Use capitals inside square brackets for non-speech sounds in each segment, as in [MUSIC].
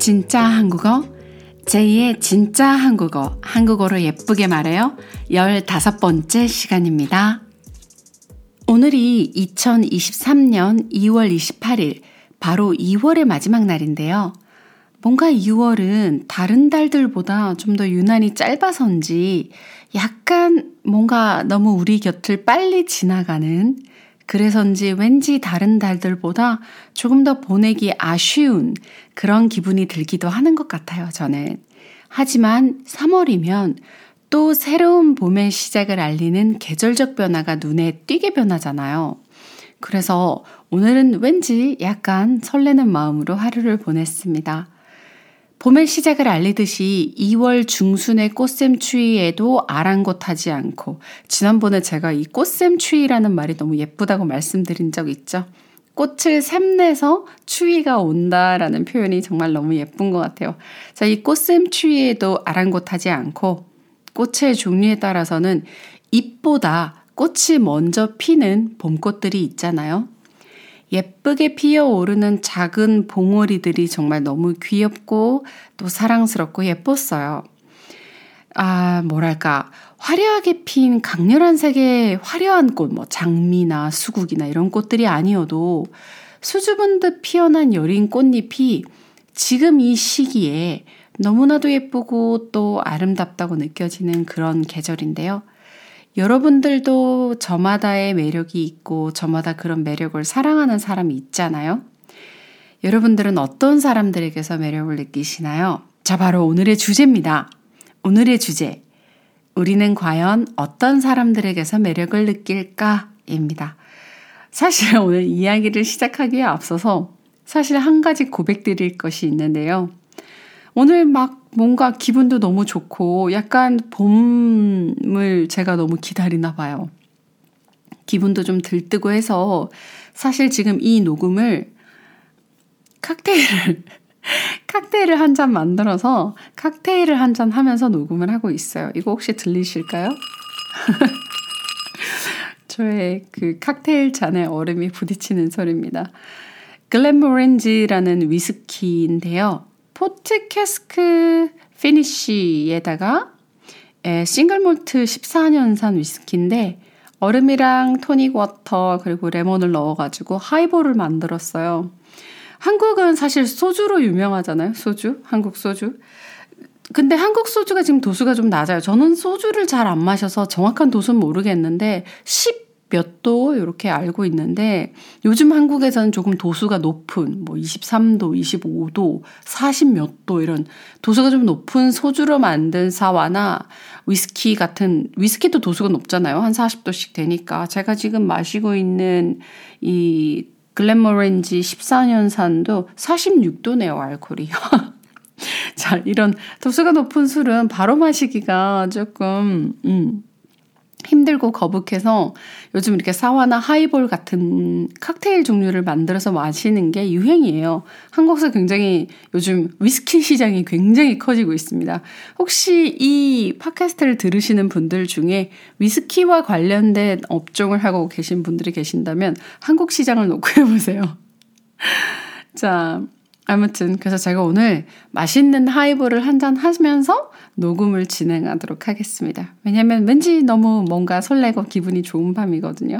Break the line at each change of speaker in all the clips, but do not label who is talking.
진짜 한국어 제2의 진짜 한국어 한국어로 예쁘게 말해요 15번째 시간입니다. 오늘이 2023년 2월 28일 바로 2월의 마지막 날인데요. 뭔가 2월은 다른 달들보다 좀 더 유난히 짧아서인지 약간 뭔가 너무 우리 곁을 빨리 지나가는 그래서인지 왠지 다른 달들보다 조금 더 보내기 아쉬운 그런 기분이 들기도 하는 것 같아요, 저는. 하지만 3월이면 또 새로운 봄의 시작을 알리는 계절적 변화가 눈에 띄게 변하잖아요. 그래서 오늘은 왠지 약간 설레는 마음으로 하루를 보냈습니다. 봄의 시작을 알리듯이 2월 중순의 꽃샘 추위에도 아랑곳하지 않고 지난번에 제가 이 꽃샘 추위라는 말이 너무 예쁘다고 말씀드린 적 있죠. 꽃을 샘내서 추위가 온다라는 표현이 정말 너무 예쁜 것 같아요. 자, 이 꽃샘 추위에도 아랑곳하지 않고 꽃의 종류에 따라서는 잎보다 꽃이 먼저 피는 봄꽃들이 있잖아요. 예쁘게 피어오르는 작은 봉오리들이 정말 너무 귀엽고 또 사랑스럽고 예뻤어요. 아, 뭐랄까. 화려하게 핀 강렬한 색의 화려한 꽃, 뭐 장미나 수국이나 이런 꽃들이 아니어도 수줍은 듯 피어난 여린 꽃잎이 지금 이 시기에 너무나도 예쁘고 또 아름답다고 느껴지는 그런 계절인데요. 여러분들도 저마다의 매력이 있고 저마다 그런 매력을 사랑하는 사람이 있잖아요. 여러분들은 어떤 사람들에게서 매력을 느끼시나요? 자, 바로 오늘의 주제입니다. 오늘의 주제. 우리는 과연 어떤 사람들에게서 매력을 느낄까? 입니다. 사실 [LAUGHS] 오늘 이야기를 시작하기에 앞서서 사실 한 가지 고백드릴 것이 있는데요. 오늘 막 뭔가 기분도 너무 좋고 약간 봄을 제가 너무 기다리나 봐요. 기분도 좀 들뜨고 해서 사실 지금 이 녹음을 칵테일을 [LAUGHS] 칵테일을 한 잔 만들어서 칵테일을 한 잔 하면서 녹음을 하고 있어요. 이거 혹시 들리실까요? [LAUGHS] 저의 그 칵테일 잔에 얼음이 부딪히는 소리입니다. 글렌모렌지라는 위스키인데요. port cask finish에다가 에, single malt 14년산 위스키인데 얼음이랑 토닉 워터 그리고 레몬을 넣어가지고 하이볼을 만들었어요. 한국은 사실 소주로 유명하잖아요. 소주, 한국 소주. 근데 한국 소주가 지금 도수가 좀 낮아요. 저는 소주를 잘 안 마셔서 정확한 도수는 모르겠는데 10 몇 도 이렇게 알고 있는데 요즘 한국에서는 조금 도수가 높은 뭐 23도, 25도, 40 몇 도 이런 도수가 좀 높은 소주로 만든 사와나 위스키 같은 위스키도 도수가 높잖아요. 한 40도씩 되니까 제가 지금 마시고 있는 이 글램모렌지 14년산도 46도네요, 알코올이. [LAUGHS] 자, 이런 도수가 높은 술은 바로 마시기가 조금 음 힘들고 거북해서 요즘 이렇게 사와나 하이볼 같은 칵테일 종류를 만들어서 마시는 게 유행이에요. 한국에서 굉장히 요즘 위스키 시장이 굉장히 커지고 있습니다. 혹시 이 팟캐스트를 들으시는 분들 중에 위스키와 관련된 업종을 하고 계신 분들이 계신다면 한국 시장을 놓고 해보세요. [LAUGHS] 자, 아무튼 그래서 제가 오늘 맛있는 하이볼을 한잔 하면서 녹음을 진행하도록 하겠습니다. 왜냐면 왠지 너무 뭔가 설레고 기분이 좋은 밤이거든요.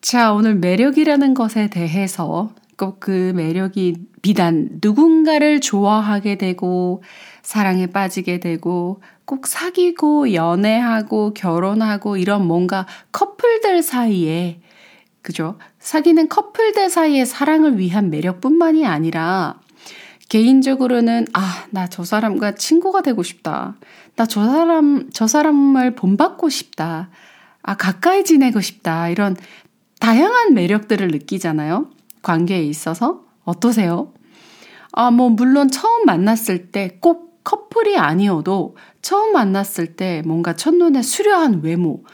자, 오늘 매력이라는 것에 대해서 꼭 그 매력이 비단 누군가를 좋아하게 되고 사랑에 빠지게 되고 꼭 사귀고 연애하고 결혼하고 이런 뭔가 커플들 사이에 그죠? 사귀는 커플들 사이의 사랑을 위한 매력뿐만이 아니라 개인적으로는 아, 나 저 사람과 친구가 되고 싶다. 나 저 사람, 저 사람을 본받고 싶다. 아, 가까이 지내고 싶다. 이런 다양한 매력들을 느끼잖아요. 관계에 있어서. 어떠세요? 아, 뭐, 물론 처음 만났을 때 꼭 커플이 아니어도 처음 만났을 때 뭔가 첫눈에 수려한 외모,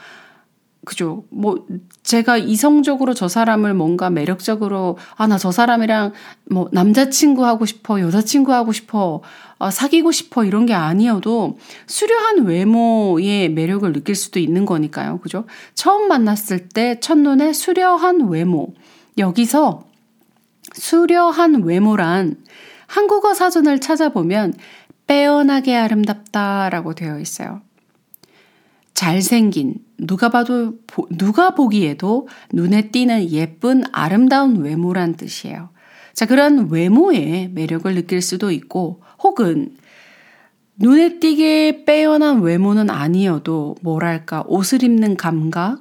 그죠. 뭐, 제가 이성적으로 저 사람을 뭔가 매력적으로, 아, 나 저 사람이랑 뭐, 남자친구 하고 싶어, 여자친구 하고 싶어, 아, 사귀고 싶어, 이런 게 아니어도 수려한 외모의 매력을 느낄 수도 있는 거니까요. 그죠. 처음 만났을 때 첫눈에 수려한 외모. 여기서 수려한 외모란 한국어 사전을 찾아보면 빼어나게 아름답다라고 되어 있어요. 잘생긴, 누가 봐도, 누가 보기에도 눈에 띄는 예쁜 아름다운 외모란 뜻이에요. 자, 그런 외모에 매력을 느낄 수도 있고, 혹은 눈에 띄게 빼어난 외모는 아니어도 뭐랄까 옷을 입는 감각,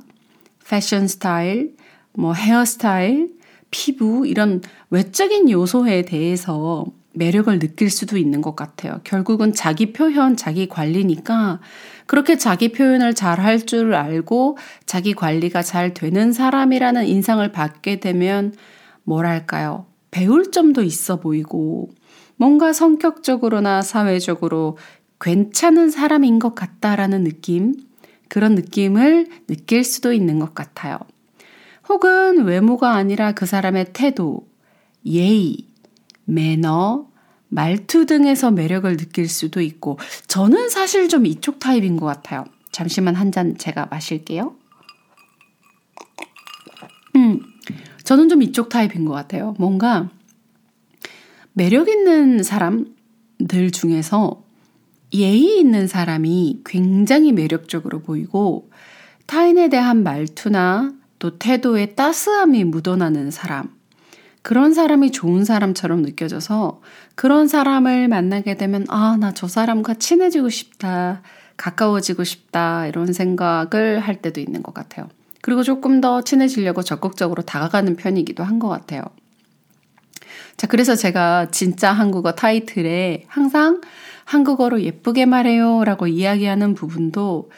패션 스타일, 뭐 헤어스타일, 피부 이런 외적인 요소에 대해서 매력을 느낄 수도 있는 것 같아요. 결국은 자기 표현, 자기 관리니까 그렇게 자기 표현을 잘 할 줄 알고 자기 관리가 잘 되는 사람이라는 인상을 받게 되면 뭐랄까요. 배울 점도 있어 보이고 뭔가 성격적으로나 사회적으로 괜찮은 사람인 것 같다라는 느낌, 그런 느낌을 느낄 수도 있는 것 같아요. 혹은 외모가 아니라 그 사람의 태도, 예의, 매너, 말투 등에서 매력을 느낄 수도 있고, 저는 사실 좀 이쪽 타입인 것 같아요. 잠시만 한 잔 제가 마실게요. 음, 저는 좀 이쪽 타입인 것 같아요. 뭔가 매력 있는 사람들 중에서 예의 있는 사람이 굉장히 매력적으로 보이고 타인에 대한 말투나 또 태도에 따스함이 묻어나는 사람. 그런 사람이 좋은 사람처럼 느껴져서 그런 사람을 만나게 되면 아, 나 저 사람과 친해지고 싶다. 가까워지고 싶다. 이런 생각을 할 때도 있는 것 같아요. 그리고 조금 더 친해지려고 적극적으로 다가가는 편이기도 한 것 같아요. 자, 그래서 제가 진짜 한국어 타이틀에 항상 한국어로 예쁘게 말해요 라고 이야기하는 부분도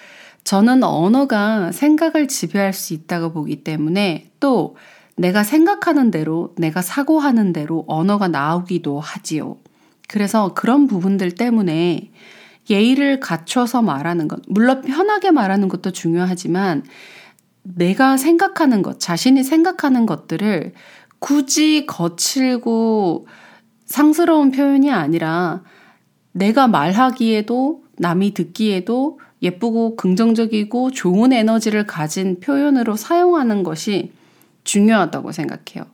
저는 언어가 생각을 지배할 수 있다고 보기 때문에 또 내가 생각하는 대로, 내가 사고하는 대로 언어가 나오기도 하지요. 그래서 그런 부분들 때문에 예의를 갖춰서 말하는 것, 물론 편하게 말하는 것도 중요하지만 내가 생각하는 것, 자신이 생각하는 것들을 굳이 거칠고 상스러운 표현이 아니라 내가 말하기에도 남이 듣기에도 예쁘고 긍정적이고 좋은 에너지를 가진 표현으로 사용하는 것이 중요하다고 생각해요.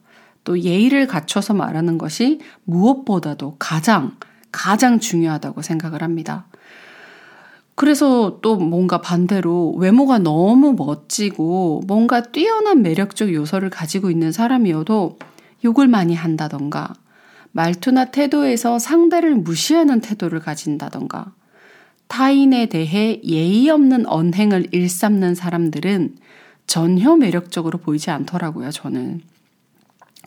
또 예의를 갖춰서 말하는 것이 무엇보다도 가장, 가장 중요하다고 생각을 합니다. 그래서 또 뭔가 반대로 외모가 너무 멋지고 뭔가 뛰어난 매력적 요소를 가지고 있는 사람이어도 욕을 많이 한다던가 말투나 태도에서 상대를 무시하는 태도를 가진다던가 타인에 대해 예의 없는 언행을 일삼는 사람들은 전혀 매력적으로 보이지 않더라고요, 저는.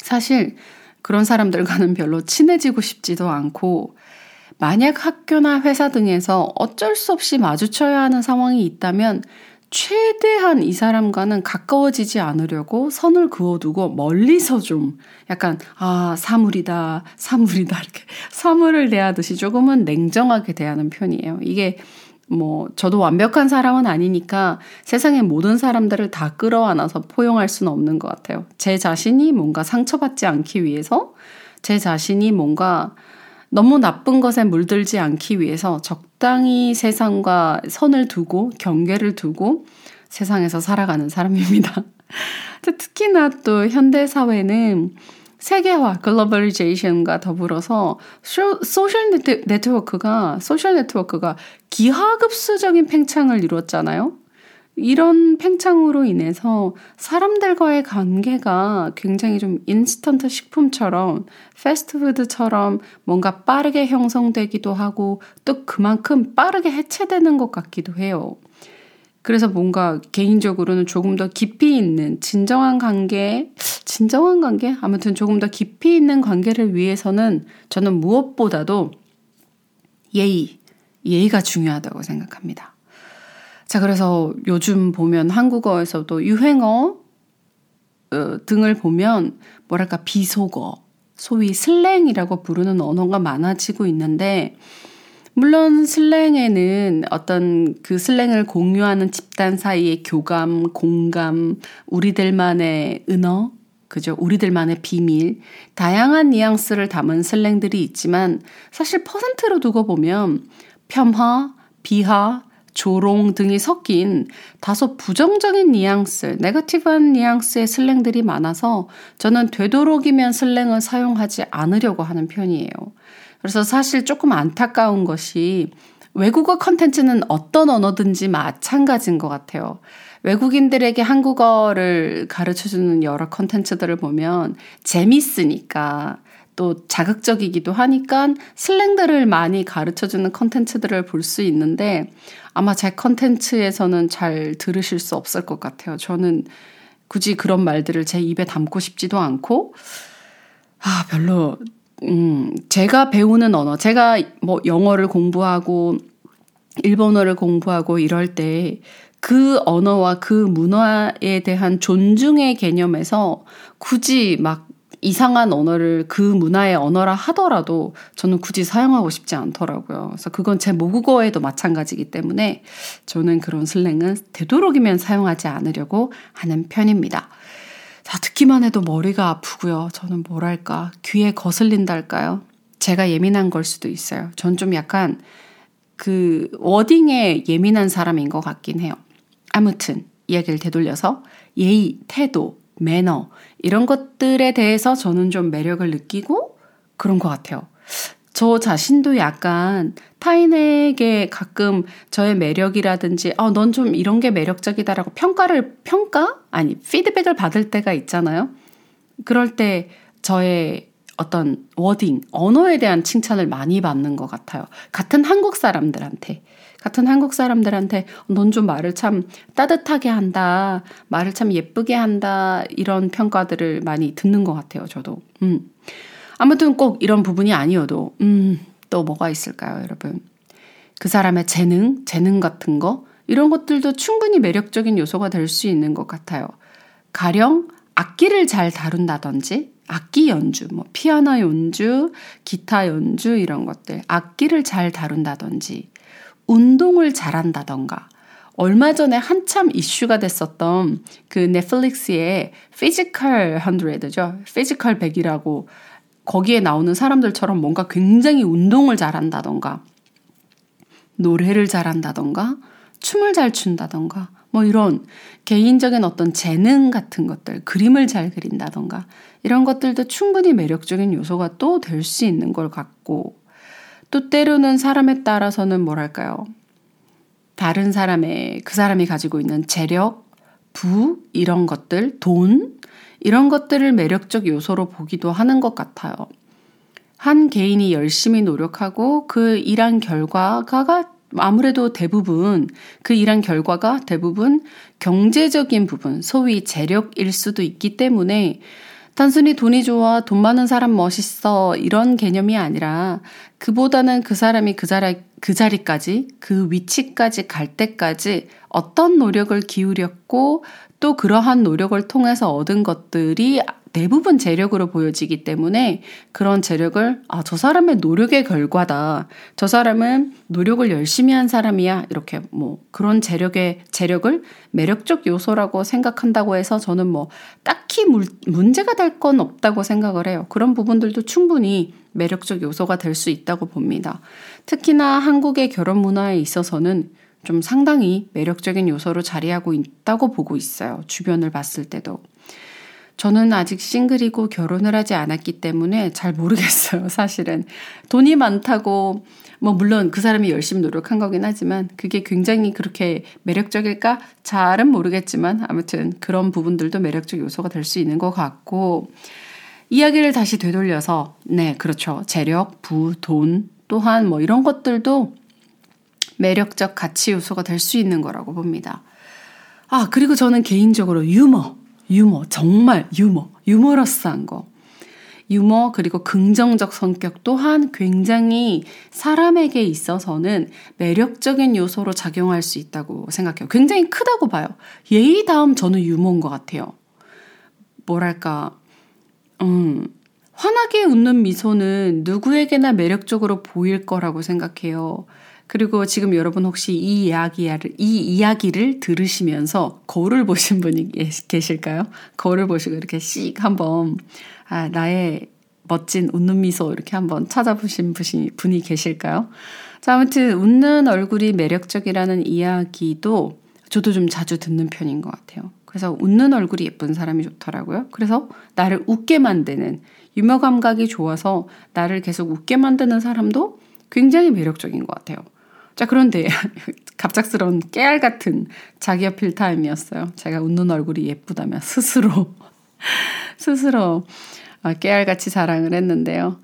사실 그런 사람들과는 별로 친해지고 싶지도 않고 만약 학교나 회사 등에서 어쩔 수 없이 마주쳐야 하는 상황이 있다면 최대한 이 사람과는 가까워지지 않으려고 선을 그어두고 멀리서 좀 약간, 아, 사물이다, 사물이다, 이렇게 [LAUGHS] 사물을 대하듯이 조금은 냉정하게 대하는 편이에요. 이게 뭐, 저도 완벽한 사람은 아니니까 세상의 모든 사람들을 다 끌어안아서 포용할 수는 없는 것 같아요. 제 자신이 뭔가 상처받지 않기 위해서 제 자신이 뭔가 너무 나쁜 것에 물들지 않기 위해서 적당히 세상과 선을 두고 경계를 두고 세상에서 살아가는 사람입니다. [LAUGHS] 특히나 또 현대 사회는 세계화, globalization과 더불어서 social network가 social network가 기하급수적인 팽창을 이루었잖아요. 이런 팽창으로 인해서 사람들과의 관계가 굉장히 좀 인스턴트 식품처럼 패스트푸드처럼 뭔가 빠르게 형성되기도 하고 또 그만큼 빠르게 해체되는 것 같기도 해요. 그래서 뭔가 개인적으로는 조금 더 깊이 있는 진정한 관계, 진정한 관계? 아무튼 조금 더 깊이 있는 관계를 위해서는 저는 무엇보다도 예의, 예의가 중요하다고 생각합니다. 자, 그래서 요즘 보면 한국어에서도 유행어 어, 등을 보면 뭐랄까 비속어, 소위 슬랭이라고 부르는 언어가 많아지고 있는데 물론 슬랭에는 어떤 그 슬랭을 공유하는 집단 사이의 교감, 공감, 우리들만의 은어, 그죠? 우리들만의 비밀, 다양한 뉘앙스를 담은 슬랭들이 있지만 사실 퍼센트로 두고 보면 폄하, 비하, 조롱 등이 섞인 다소 부정적인 뉘앙스, 네거티브한 뉘앙스의 슬랭들이 많아서 저는 되도록이면 슬랭을 사용하지 않으려고 하는 편이에요. 그래서 사실 조금 안타까운 것이 외국어 컨텐츠는 어떤 언어든지 마찬가지인 것 같아요. 외국인들에게 한국어를 가르쳐 주는 여러 컨텐츠들을 보면 재밌으니까 또 자극적이기도 하니까 슬랭들을 많이 가르쳐 주는 컨텐츠들을 볼 수 있는데 아마 제 컨텐츠에서는 잘 들으실 수 없을 것 같아요. 저는 굳이 그런 말들을 제 입에 담고 싶지도 않고, 아, 별로, 음, 제가 배우는 언어, 제가 뭐 영어를 공부하고, 일본어를 공부하고 이럴 때 그 언어와 그 문화에 대한 존중의 개념에서 굳이 막 이상한 언어를 그 문화의 언어라 하더라도 저는 굳이 사용하고 싶지 않더라고요. 그래서 그건 제 모국어에도 마찬가지이기 때문에 저는 그런 슬랭은 되도록이면 사용하지 않으려고 하는 편입니다. 자, 듣기만 해도 머리가 아프고요. 저는 뭐랄까, 귀에 거슬린달까요? 제가 예민한 걸 수도 있어요. 전 좀 약간 그 워딩에 예민한 사람인 것 같긴 해요. 아무튼, 이야기를 되돌려서 예의, 태도, 매너, 이런 것들에 대해서 저는 좀 매력을 느끼고 그런 것 같아요. 저 자신도 약간 타인에게 가끔 저의 매력이라든지, 어, 넌좀 이런 게 매력적이다라고 평가를, 평가? 아니, 피드백을 받을 때가 있잖아요? 그럴 때 저의 어떤 워딩, 언어에 대한 칭찬을 많이 받는 것 같아요. 같은 한국 사람들한테. 같은 한국 사람들한테 넌 좀 말을 참 따뜻하게 한다. 말을 참 예쁘게 한다. 이런 평가들을 많이 듣는 것 같아요. 저도. 음. 아무튼 꼭 이런 부분이 아니어도, 음, 또 뭐가 있을까요, 여러분? 그 사람의 재능, 재능 같은 거, 이런 것들도 충분히 매력적인 요소가 될 수 있는 것 같아요. 가령 악기를 잘 다룬다든지, 악기 연주, 뭐 피아노 연주, 기타 연주 이런 것들, 악기를 잘 다룬다든지, 운동을 잘한다던가. 얼마 전에 한참 이슈가 됐었던 그 넷플릭스의 피지컬 100죠. 피지컬 100이라고. 거기에 나오는 사람들처럼 뭔가 굉장히 운동을 잘한다던가. 노래를 잘한다던가. 춤을 잘 춘다던가. 뭐 이런 개인적인 어떤 재능 같은 것들, 그림을 잘 그린다던가. 이런 것들도 충분히 매력적인 요소가 또 될 수 있는 것 같고 또 때로는 사람에 따라서는 뭐랄까요. 다른 사람의, 그 사람이 가지고 있는 재력, 부, 이런 것들, 돈, 이런 것들을 매력적 요소로 보기도 하는 것 같아요. 한 개인이 열심히 노력하고 그 일한 결과가 아무래도 대부분 그 일한 결과가 대부분 경제적인 부분, 소위 재력일 수도 있기 때문에 단순히 돈이 좋아, 돈 많은 사람 멋있어, 이런 개념이 아니라 그보다는 그 사람이 그 자리, 그 자리까지, 그 위치까지 갈 때까지 어떤 노력을 기울였고 또 그러한 노력을 통해서 얻은 것들이 대부분 재력으로 보여지기 때문에 그런 재력을 아, 저 사람의 노력의 결과다. 저 사람은 노력을 열심히 한 사람이야. 이렇게 뭐 그런 재력의 재력을 매력적 요소라고 생각한다고 해서 저는 뭐 딱히 물, 문제가 될 건 없다고 생각을 해요. 그런 부분들도 충분히 매력적 요소가 될 수 있다고 봅니다. 특히나 한국의 결혼 문화에 있어서는 좀 상당히 매력적인 요소로 자리하고 있다고 보고 있어요. 주변을 봤을 때도. 저는 아직 싱글이고 결혼을 하지 않았기 때문에 잘 모르겠어요, [LAUGHS] 사실은. 돈이 많다고, 뭐, 물론 그 사람이 열심히 노력한 거긴 하지만, 그게 굉장히 그렇게 매력적일까? 잘은 모르겠지만, 아무튼 그런 부분들도 매력적 요소가 될 수 있는 것 같고, 이야기를 다시 되돌려서, 네, 그렇죠. 재력, 부, 돈, 또한 뭐 이런 것들도 매력적 가치 요소가 될 수 있는 거라고 봅니다. 아, 그리고 저는 개인적으로 유머. 유머, 정말 유머, 유머러스한 거. 유머 그리고 긍정적 성격 또한 굉장히 사람에게 있어서는 매력적인 요소로 작용할 수 있다고 생각해요. 굉장히 크다고 봐요. 예의 다음 저는 유머인 것 같아요. 뭐랄까, 음, 환하게 웃는 미소는 누구에게나 매력적으로 보일 거라고 생각해요. 그리고 지금 여러분 혹시 이 이야기를, 이 이야기를 들으시면서 거울을 보신 분이 계실까요? 거울을 보시고 이렇게 씩 한번, 아, 나의 멋진 웃는 미소 이렇게 한번 찾아보신 분이, 계실까요? 자, 아무튼 웃는 얼굴이 매력적이라는 이야기도 저도 좀 자주 듣는 편인 것 같아요. 그래서 웃는 얼굴이 예쁜 사람이 좋더라고요. 그래서 나를 웃게 만드는 유머 감각이 좋아서 나를 계속 웃게 만드는 사람도 굉장히 매력적인 것 같아요. 자, 그런데 [LAUGHS] 갑작스러운 깨알 같은 자기 어필 타임이었어요. 제가 웃는 얼굴이 예쁘다며 스스로, [LAUGHS] 스스로 어, 깨알같이 자랑을 했는데요.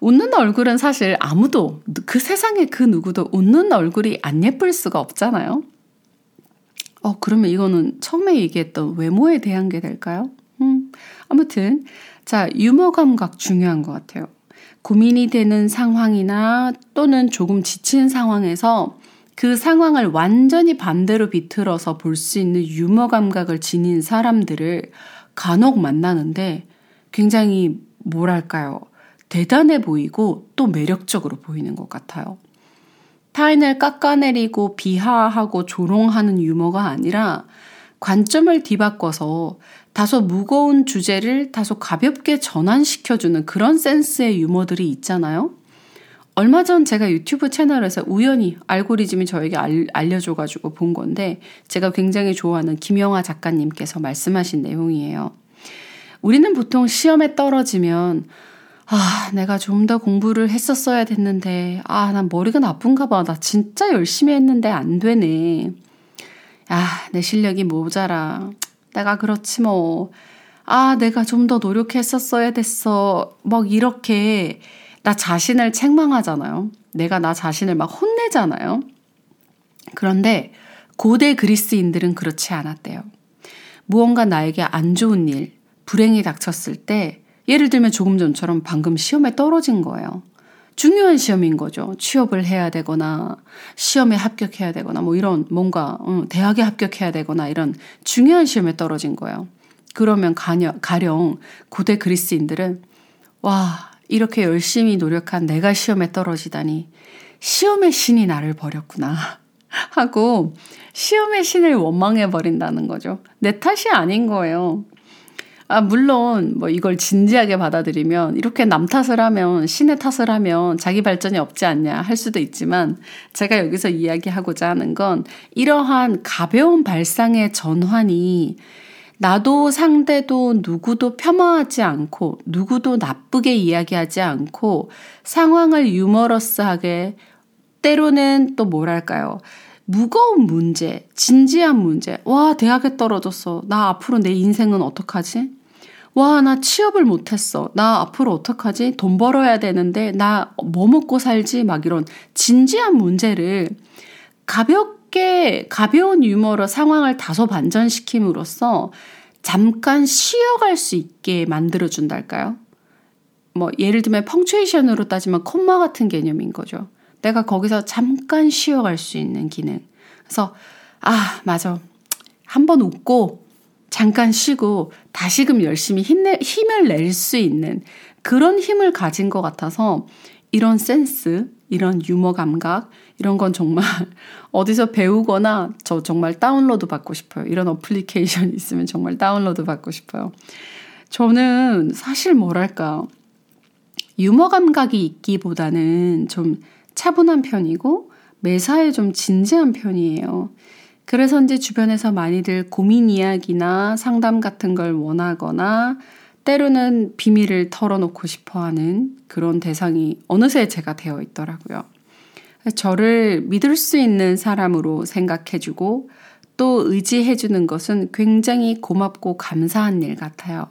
웃는 얼굴은 사실 아무도, 그 세상에 그 누구도 웃는 얼굴이 안 예쁠 수가 없잖아요. 어, 그러면 이거는 처음에 얘기했던 외모에 대한 게 될까요? 음, 아무튼, 자, 유머 감각 중요한 것 같아요. 고민이 되는 상황이나 또는 조금 지친 상황에서 그 상황을 완전히 반대로 비틀어서 볼 수 있는 유머 감각을 지닌 사람들을 간혹 만나는데 굉장히 뭐랄까요. 대단해 보이고 또 매력적으로 보이는 것 같아요. 타인을 깎아내리고 비하하고 조롱하는 유머가 아니라 관점을 뒤바꿔서 다소 무거운 주제를 다소 가볍게 전환시켜주는 그런 센스의 유머들이 있잖아요. 얼마 전 제가 유튜브 채널에서 우연히 알고리즘이 저에게 알, 알려줘가지고 본 건데 제가 굉장히 좋아하는 김영하 작가님께서 말씀하신 내용이에요. 우리는 보통 시험에 떨어지면 아, 내가 좀 더 공부를 했었어야 됐는데, 아, 난 머리가 나쁜가 봐. 나 진짜 열심히 했는데 안 되네. 아, 내 실력이 모자라. 내가 그렇지 뭐. 아, 내가 좀 더 노력했었어야 됐어. 막 이렇게 나 자신을 책망하잖아요. 내가 나 자신을 막 혼내잖아요. 그런데 고대 그리스인들은 그렇지 않았대요. 무언가 나에게 안 좋은 일, 불행이 닥쳤을 때 예를 들면 조금 전처럼 방금 시험에 떨어진 거예요. 중요한 시험인 거죠. 취업을 해야 되거나 시험에 합격해야 되거나 뭐 이런 뭔가 어, 대학에 합격해야 되거나 이런 중요한 시험에 떨어진 거예요. 그러면 가녀, 가령 고대 그리스인들은 와 이렇게 열심히 노력한 내가 시험에 떨어지다니 시험의 신이 나를 버렸구나 [LAUGHS] 하고 시험의 신을 원망해 버린다는 거죠. 내 탓이 아닌 거예요. 아, 물론, 뭐, 이걸 진지하게 받아들이면, 이렇게 남 탓을 하면, 신의 탓을 하면 자기 발전이 없지 않냐 할 수도 있지만, 제가 여기서 이야기하고자 하는 건, 이러한 가벼운 발상의 전환이, 나도 상대도 누구도 폄하하지 않고, 누구도 나쁘게 이야기하지 않고, 상황을 유머러스하게, 때로는 또 뭐랄까요. 무거운 문제, 진지한 문제. 와, 대학에 떨어졌어. 나 앞으로 내 인생은 어떡하지? 와, 나 취업을 못했어. 나 앞으로 어떡하지? 돈 벌어야 되는데, 나 뭐 먹고 살지? 막 이런 진지한 문제를 가볍게, 가벼운 유머로 상황을 다소 반전시킴으로써 잠깐 쉬어갈 수 있게 만들어준달까요? 뭐, 예를 들면 펑츄에이션으로 따지면 콤마 같은 개념인 거죠. 내가 거기서 잠깐 쉬어갈 수 있는 기능. 그래서, 아, 맞아. 한번 웃고, 잠깐 쉬고 다시금 열심히 힘내, 힘을 낼 수 있는 그런 힘을 가진 것 같아서 이런 센스, 이런 유머 감각, 이런 건 정말 [LAUGHS] 어디서 배우거나 저 정말 다운로드 받고 싶어요. 이런 어플리케이션 있으면 정말 다운로드 받고 싶어요. 저는 사실 뭐랄까, 유머 감각이 있기보다는 좀 차분한 편이고 매사에 좀 진지한 편이에요. 그래서인지 주변에서 많이들 고민 이야기나 상담 같은 걸 원하거나 때로는 비밀을 털어놓고 싶어 하는 그런 대상이 어느새 제가 되어 있더라고요. 저를 믿을 수 있는 사람으로 생각해주고 또 의지해주는 것은 굉장히 고맙고 감사한 일 같아요.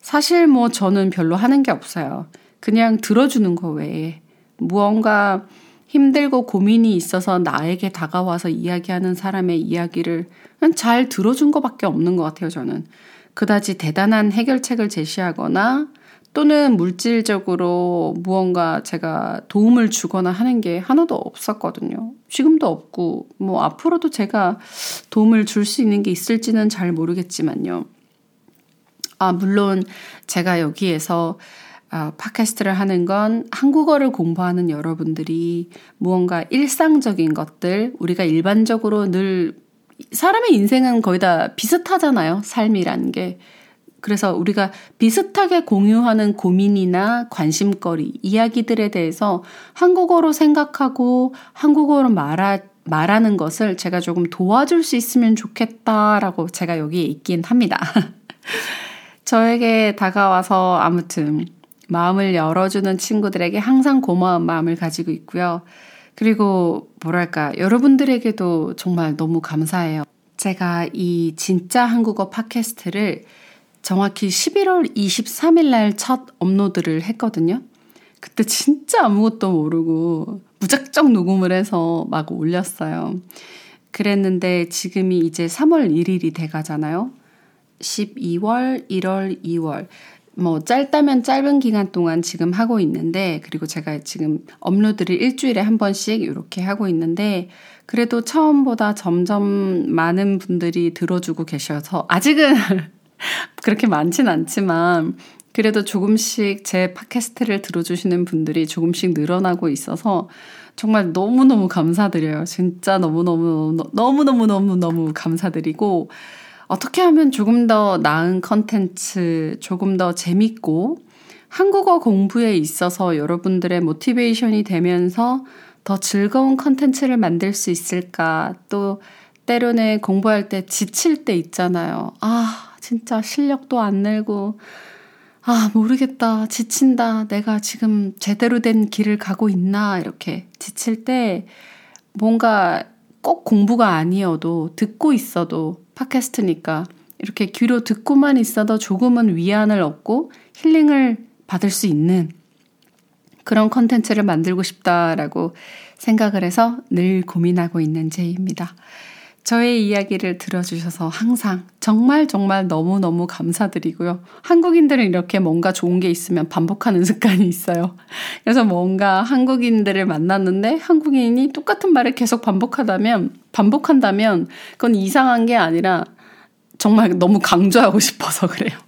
사실 뭐 저는 별로 하는 게 없어요. 그냥 들어주는 거 외에 무언가 힘들고 고민이 있어서 나에게 다가와서 이야기하는 사람의 이야기를 잘 들어준 것밖에 없는 것 같아요, 저는. 그다지 대단한 해결책을 제시하거나 또는 물질적으로 무언가 제가 도움을 주거나 하는 게 하나도 없었거든요. 지금도 없고, 뭐 앞으로도 제가 도움을 줄 수 있는 게 있을지는 잘 모르겠지만요. 아, 물론 제가 여기에서 어, 팟캐스트를 하는 건 한국어를 공부하는 여러분들이 무언가 일상적인 것들, 우리가 일반적으로 늘 사람의 인생은 거의 다 비슷하잖아요. 삶이라는 게. 그래서 우리가 비슷하게 공유하는 고민이나 관심거리, 이야기들에 대해서 한국어로 생각하고 한국어로 말하, 말하는 것을 제가 조금 도와줄 수 있으면 좋겠다라고 제가 여기에 있긴 합니다. [LAUGHS] 저에게 다가와서 아무튼 마음을 열어주는 친구들에게 항상 고마운 마음을 가지고 있고요. 그리고 뭐랄까, 여러분들에게도 정말 너무 감사해요. 제가 이 진짜 한국어 팟캐스트를 정확히 11월 23일 날 첫 업로드를 했거든요. 그때 진짜 아무것도 모르고 무작정 녹음을 해서 막 올렸어요. 그랬는데 지금이 이제 3월 1일이 돼 가잖아요. 12월, 1월, 2월. 뭐 짧다면 짧은 기간 동안 지금 하고 있는데 그리고 제가 지금 업로드를 일주일에 한 번씩 이렇게 하고 있는데 그래도 처음보다 점점 많은 분들이 들어주고 계셔서 아직은 [LAUGHS] 그렇게 많진 않지만 그래도 조금씩 제 팟캐스트를 들어주시는 분들이 조금씩 늘어나고 있어서 정말 너무너무 감사드려요. 진짜 너무너무, 너무너무너무너무 감사드리고, 어떻게 하면 조금 더 나은 컨텐츠, 조금 더 재밌고, 한국어 공부에 있어서 여러분들의 모티베이션이 되면서 더 즐거운 컨텐츠를 만들 수 있을까? 또, 때로는 공부할 때 지칠 때 있잖아요. 아, 진짜 실력도 안 늘고, 아, 모르겠다. 지친다. 내가 지금 제대로 된 길을 가고 있나. 이렇게 지칠 때 뭔가 꼭 공부가 아니어도 듣고 있어도 팟캐스트니까 이렇게 귀로 듣고만 있어도 조금은 위안을 얻고 힐링을 받을 수 있는 그런 컨텐츠를 만들고 싶다라고 생각을 해서 늘 고민하고 있는 제이입니다. 저의 이야기를 들어주셔서 항상 정말 정말 너무너무 감사드리고요. 한국인들은 이렇게 뭔가 좋은 게 있으면 반복하는 [LAUGHS] 습관이 있어요. 그래서 뭔가 한국인들을 만났는데 한국인이 똑같은 말을 계속 반복하다면, 반복한다면 그건 이상한 게 아니라 정말 너무 강조하고 싶어서 그래요.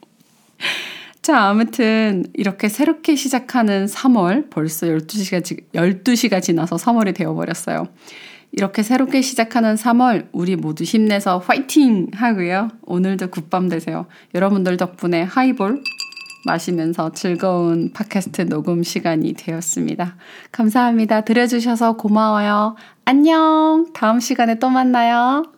[LAUGHS] 자, 아무튼 이렇게 새롭게 시작하는 3월 벌써 12시가, 12시가 지나서 3월이 되어버렸어요. 이렇게 새롭게 시작하는 3월 우리 모두 힘내서 화이팅 하고요. 오늘도 굿밤 되세요. 여러분들 덕분에 하이볼 마시면서 즐거운 팟캐스트 녹음 시간이 되었습니다. 감사합니다. 들어주셔서 고마워요. 안녕. 다음 시간에 또 만나요.